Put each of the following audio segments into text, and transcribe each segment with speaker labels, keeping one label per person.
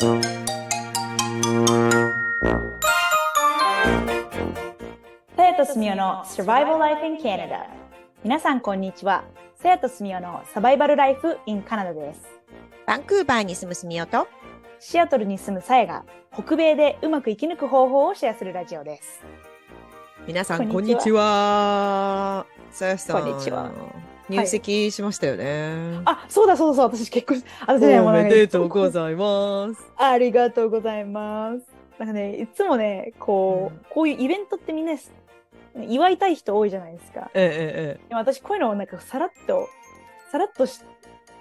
Speaker 1: さやとすみおの Survival Life in Canada 皆さんこんにちは。さやとすみおのサバイバルライフ in カナダです。
Speaker 2: バンクーバーに住むすみおと、
Speaker 1: シアトルに住むさやが北米でうまく生き抜く方法をシェアするラジオです。
Speaker 2: 皆さん、
Speaker 1: こんにち
Speaker 2: こんにちは。さやさん、
Speaker 1: こんにちは
Speaker 2: 入籍しましたよね。
Speaker 1: あそうだそうだそう私結婚し私ね
Speaker 2: おめでとうございます。
Speaker 1: ありがとうございますなんかねいつもねこう、
Speaker 2: うん
Speaker 1: こういうイベントってみんな祝いたい人多いじゃないですか
Speaker 2: えええ
Speaker 1: でも私こういうのをなんかさらっとさらっとし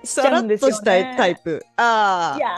Speaker 2: え。
Speaker 1: しち
Speaker 2: さらっ
Speaker 1: ゃうんですよね
Speaker 2: としたいタイプ。あ
Speaker 1: いや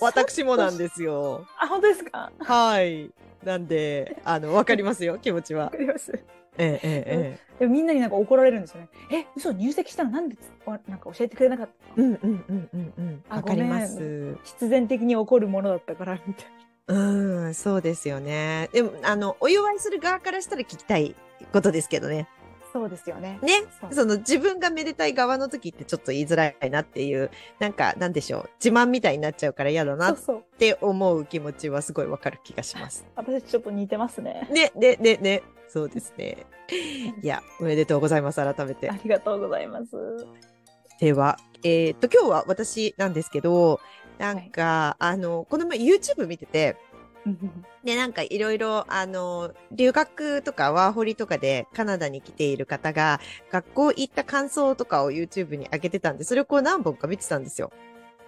Speaker 2: 私もなん
Speaker 1: す
Speaker 2: ですよ。
Speaker 1: あ本当ですか？わ
Speaker 2: はい。なんで、あの、わかりますよ、気持ちは
Speaker 1: か。ります
Speaker 2: えええええ
Speaker 1: でもみんなになんか怒られるんですよね。え、嘘入籍したの？なんでつなんか教えてくれなかった
Speaker 2: え。うんうんうんうんうん。
Speaker 1: あ
Speaker 2: わかりま
Speaker 1: ご
Speaker 2: す。
Speaker 1: 必然的に起こるものだったから、みたい
Speaker 2: うん、そうですよね。でも、あの、お祝いする側からしたら聞きたいことですけどね。
Speaker 1: な。そうですよね。
Speaker 2: ね？
Speaker 1: そう
Speaker 2: その自分がめでたい側の時ってちょっと言いづらいなっていう、なんか、なんでしょう。自慢みたいになっちゃうから嫌だなっ
Speaker 1: そうそう。
Speaker 2: て思う気持ちはすごいわかる気がします。
Speaker 1: 私ちょっと似てますね。
Speaker 2: ね、ね、ね、ね。そうですね。いや、おめでとうございます。改めて
Speaker 1: あ。りがとうございます。
Speaker 2: では、えっ、と、今日は私なんですけど、なんか、あの、この前 YouTube 見てて、で、なんかいろいろ、あの、留学とかワーホリとかでカナダに来ている方が、学校行った感想とかを YouTube に上げてたんで、それをこう何本か見てたんですよ。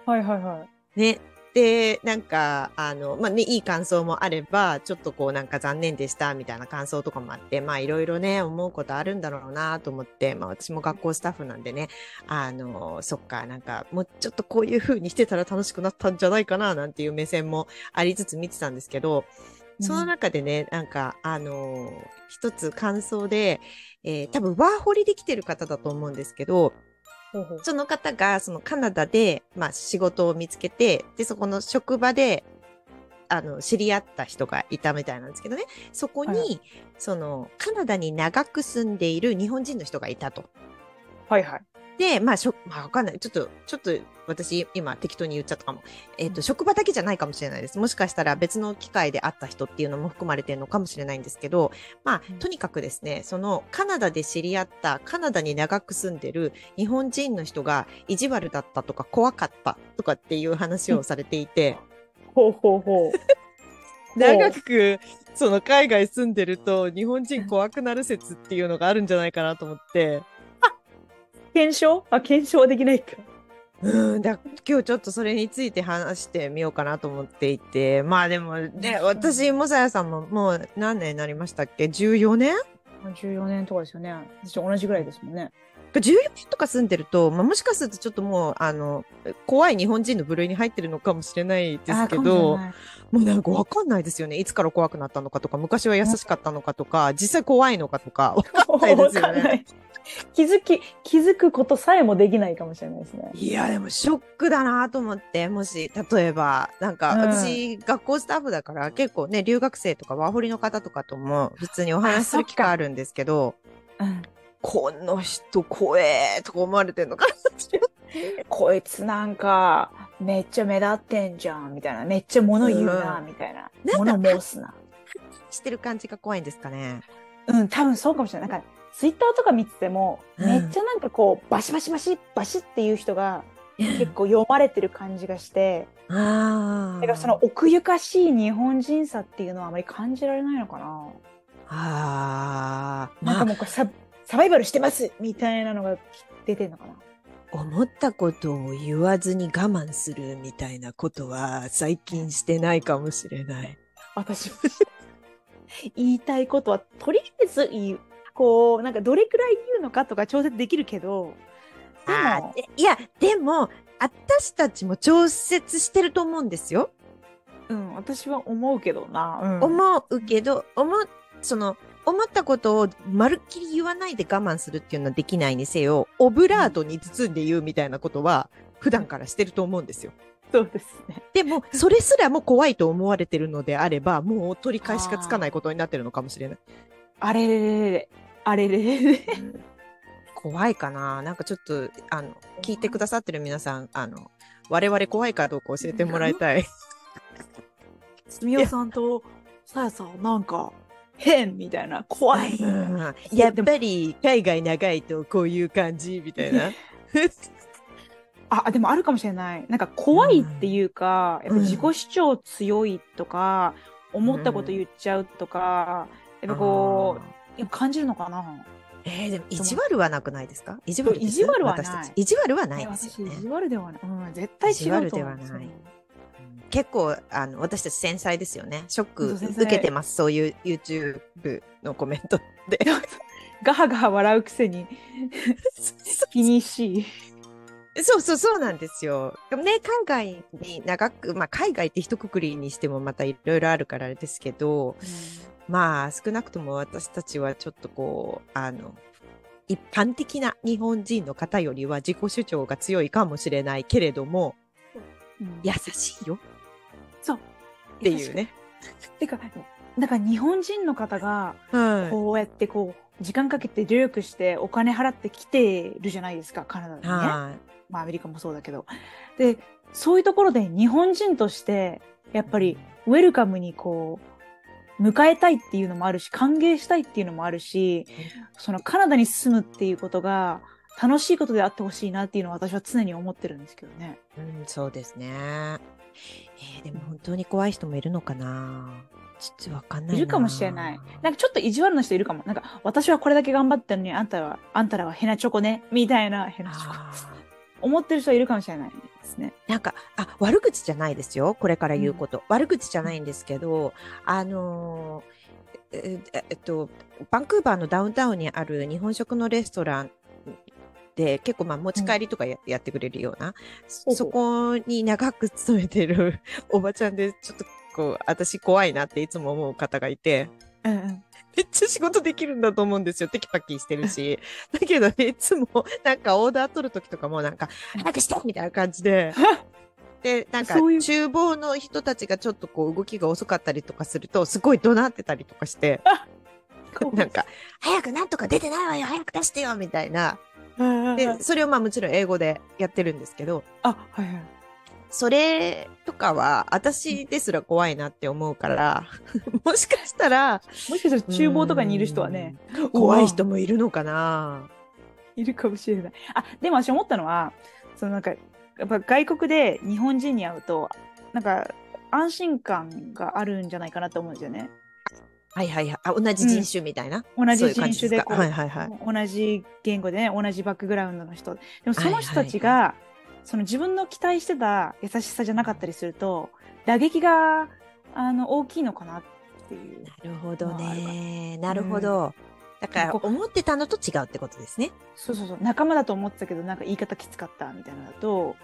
Speaker 1: はいはいはい。
Speaker 2: ね。で、なんか、あの、まあ、ね、いい感想もあれば、ちょっとこうなんか残念でしたみたいな感想とかもあって、まあいろいろね、思うことあるんだろうなと思って、まあ私も学校スタッフなんでね、あの、そっか、なんかもうちょっとこういう風にしてたら楽しくなったんじゃないかななんていう目線もありつつ見てたんですけど、その中でね、なんか、あの一つ感想で、えー多分ワーホリで来てる方だと思うんですけど、その方が、そのカナダで、まあ仕事を見つけて、で、そこの職場で、あの、知り合った人がいたみたいなんですけどね。そこに、
Speaker 1: はい
Speaker 2: その、カナダに長く住んでいる日本人の人がいたと。
Speaker 1: はいはい。
Speaker 2: で、まあ、しょ、まあ、わかんない。ちょっと、ちょっと、私、今、適当に言っちゃったかも。えっ、と、職場だけじゃないかもしれないです。もしかしたら別の機会で会った人っていうのも含まれてるのかもしれないんですけど、まあ
Speaker 1: うん、
Speaker 2: とにかくですね、その、カナダで知り合った、カナダに長く住んでる日本人の人が意地悪だったとか怖かったとかっていう話をされていて、
Speaker 1: ほうほうほう。
Speaker 2: 長く、その、海外住んでると、日本人怖くなる説っていうのがあるんじゃないかなと思って、
Speaker 1: 検証？あ、検証はできないか。
Speaker 2: うん、だ今日ちょっとそれについて話してみようかなと思っていて、まあでもね、私、もさやさんももう何年になりましたっけ ?14 年
Speaker 1: ？14年とかですよね。私同じぐらいですもんね。
Speaker 2: ?14 年とか住んでると、まあもしかするとちょっともう、あの、怖い日本人の部類に入ってるのかもしれないですけど、もうなんかわかんないですよね。いつから怖くなったのかとか、昔は優しかったのかとか、実際怖いのかとか、わかんないですよね。
Speaker 1: 気づき、気づくことさえもできないかもしれないですね。
Speaker 2: いや、でもショックだなと思って、もし、例えば、なんか、
Speaker 1: うん
Speaker 2: 私、学校スタッフだから、結構ね、留学生とかワーホリの方とかとも、普通にお話しする機会あるんですけど、
Speaker 1: うん。
Speaker 2: この人怖えとか思われてんのかなって
Speaker 1: こいつなんか、めっちゃ目立ってんじゃん、みたいな。めっちゃ物言うな、
Speaker 2: うん
Speaker 1: みたいな。物申すな。
Speaker 2: してる感じが怖いんですかね。
Speaker 1: うん、多分そうかもしれない。なんか、ツイッターとか見てても、
Speaker 2: うん
Speaker 1: めっちゃなんかこう、バシバシバシ、バシっていう人が結構読まれてる感じがして、
Speaker 2: ああ。
Speaker 1: だからその奥ゆかしい日本人さっていうのはあまり感じられないのかな。
Speaker 2: ああ。
Speaker 1: なんか
Speaker 2: まあ、
Speaker 1: もうこれササバイバルしてますみたいなのが出てんのかな。
Speaker 2: 思ったことを言わずに我慢するみたいなことは、最近してないかもしれない。
Speaker 1: 私も 言いたいことはとりあえず言う。こう、なんかどれくらい言うのかとか調節できるけど、でも
Speaker 2: いや、でも、私たちも調節してると思うんですよ。
Speaker 1: うん、私は思うけどな。うん、
Speaker 2: 思うけど、思う、その、思ったことをまるっきり言わないで我慢するっていうのはできないにせよ、オブラートに包んで言うみたいなことは、普段からしてると思うんですよ。
Speaker 1: そうですね。
Speaker 2: でも、それすらも怖いと思われてるのであれば、もう取り返しがつかないことになってるのかもしれない。
Speaker 1: あれれれれれ、あれれ。
Speaker 2: 怖いかななんかちょっと、あの、聞いてくださってる皆さん、あの、我々怖いかどうか教えてもらいたい。
Speaker 1: すみおさんとさやさん、なんか、変みたいな、怖い。
Speaker 2: うんやっぱり海外長いとこういう感じみたいな。
Speaker 1: あ、でもあるかもしれない。なんか怖いっていうか、やっぱ自己主張強いとか、思ったこと言っちゃうとか、やっぱこう、や感じるのかな？
Speaker 2: えー、でも意地悪はなくないですか？意地悪
Speaker 1: 意地悪はない
Speaker 2: 意地悪はない
Speaker 1: え
Speaker 2: ですよね
Speaker 1: 私意。地悪ではない。うん、絶対違うと思う。
Speaker 2: 意地悪ではない結構あの私たち繊細ですよね。ショック受けてます。そういう YouTube のコメントで。
Speaker 1: ガハガハ笑うくせに、気にしい。
Speaker 2: そうそうそうなんですよ。でもね、海外に長く、まあ海外って一括りにしてもまたいろいろあるからあれですけど、まあ少なくとも私たちはちょっとこう、あの、一般的な日本人の方よりは自己主張が強いかもしれないけれども、
Speaker 1: うん
Speaker 2: 優しいよ
Speaker 1: そう。
Speaker 2: っていうね。
Speaker 1: てか、なんか日本人の方が、
Speaker 2: はい。
Speaker 1: こうやってこう、時間かけて努力してお金払ってきてるじゃないですか、カナダにね。
Speaker 2: はい。
Speaker 1: まあアメリカもそうだけど。で、そういうところで日本人として、やっぱりウェルカムにこう、迎えたいっていうのもあるし、歓迎したいっていうのもあるし、そのカナダに住むっていうことが楽しいことであってほしいなっていうのは私は常に思ってるんですけどね。
Speaker 2: うん、そうですね。えーでも本当に怖い人もいるのかな？ちょっとわかんないな。
Speaker 1: いるかもしれない。なんかちょっと意地悪な人いるかも。なんか私はこれだけ頑張ってるのにあんたは、あんたらはヘナチョコね、みたいなヘナチョコ。
Speaker 2: あ
Speaker 1: 思ってる人はいるかもしれないですね。
Speaker 2: ーなんか、あ、悪口じゃないですよ。これから言うこと。悪口じゃないんですけど、あのーええっと、バンクーバーのダウンタウンにある日本食のレストランで結構まあ持ち帰りとかや,、やってくれるような、そこに長く勤めてる おばちゃんで、ちょっとこう、私怖いなっていつも思う方がいて、
Speaker 1: うんうん。
Speaker 2: めっちゃ仕事できるんだと思うんですよ。テキパキしてるし。だけど、いつも、なんかオーダー取るときとかも、なんか、早くしてみたいな感じで。で、なんか、厨房の人たちがちょっとこう、動きが遅かったりとかすると、すごい怒鳴ってたりとかして、なんか、早くなんとか出てないわよ早く出してよみたいな。で、それをまあもちろん英語でやってるんですけど、
Speaker 1: あ、はいはい。
Speaker 2: それとかは、私ですら怖いなって思うから、もしかしたら、
Speaker 1: もしかしたら厨房とかにいる人はね、
Speaker 2: うん、怖い人もいるのかない
Speaker 1: るかもしれない。あ、でも私思ったのは、そのなんか、やっぱ外国で日本人に会うと、なんか安心感があるんじゃないかなと思うんですよね。
Speaker 2: はいはいはい。あ、同じ人種みたいな？
Speaker 1: 同じ
Speaker 2: そういう感じ
Speaker 1: 人種でこう、
Speaker 2: はいはいはい。
Speaker 1: 同じ言語でね、同じバックグラウンドの人。でもその人たちが、
Speaker 2: は
Speaker 1: その自分の期待してた優しさじゃなかったりすると、打撃があの大きいのかなっていう。
Speaker 2: なるほどね。なるほど。だから、
Speaker 1: こう
Speaker 2: 思ってたのと違うってことですね。
Speaker 1: そうそうそう、仲間だと思ってたけど、なんか言い方きつかったみたいなのだと、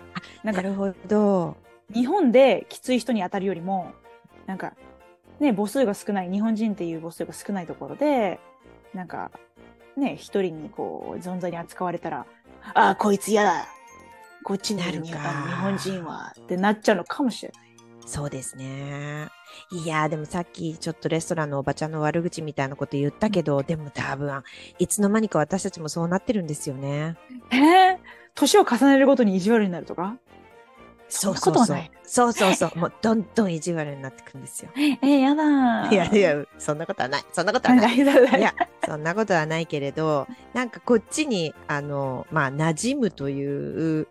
Speaker 1: なんか
Speaker 2: なるほど。
Speaker 1: 日本できつい人に当たるよりも、なんか、ね、母数が少ない、日本人っていう母数が少ないところで、なんか、ね、一人にこう、存在に扱われたら、ああ、こいつ嫌だこっちに
Speaker 2: なるか
Speaker 1: 本日本人はってなっちゃうのかもしれない。
Speaker 2: そうですね。いやーでもさっきちょっとレストランのおばちゃんの悪口みたいなこと言ったけど、でも多分、いつの間にか私たちもそうなってるんですよね。
Speaker 1: えー、年を重ねるごとに意地悪になるとか？そんなことはない。
Speaker 2: そうそうそう。もうどんどん意地悪になってくんですよ。
Speaker 1: えー、やだー。
Speaker 2: いやいや、そんなことはない。そんなことは
Speaker 1: な
Speaker 2: ない。いや、そんなことはないけれど、なんかこっちに、あの、まあ、馴染むという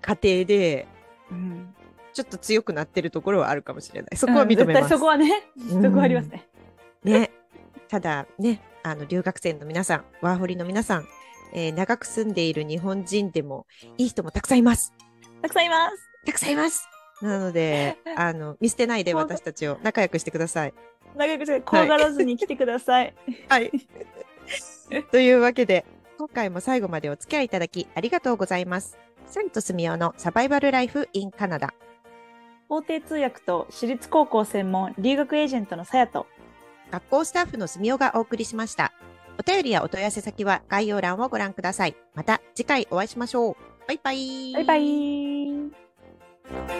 Speaker 2: 過程で、
Speaker 1: うん
Speaker 2: ちょっと強くなってるところはあるかもしれない。そこは認めます。
Speaker 1: うんそこはね、
Speaker 2: うん
Speaker 1: そこはありますね。
Speaker 2: ね。ただね、あの、留学生の皆さん、ワーホリの皆さん、えー長く住んでいる日本人でも、いい人もたくさんいます。
Speaker 1: たくさんいます。
Speaker 2: たくさんいます。なので、あの、見捨てないで私たちを仲良くしてください。
Speaker 1: 長くして怖がらずに来てください。
Speaker 2: はい。というわけで、今回も最後までお付き合いいただきありがとうございます。サイトスミオのサバイバルライフインカナダ。
Speaker 1: 法廷通訳と私立高校専門留学エージェントのさやと、
Speaker 2: 学校スタッフのスミオがお送りしました。お便りやお問い合わせ先は概要欄をご覧ください。また次回お会いしましょう。バイバイ。
Speaker 1: バイバイ。Bye.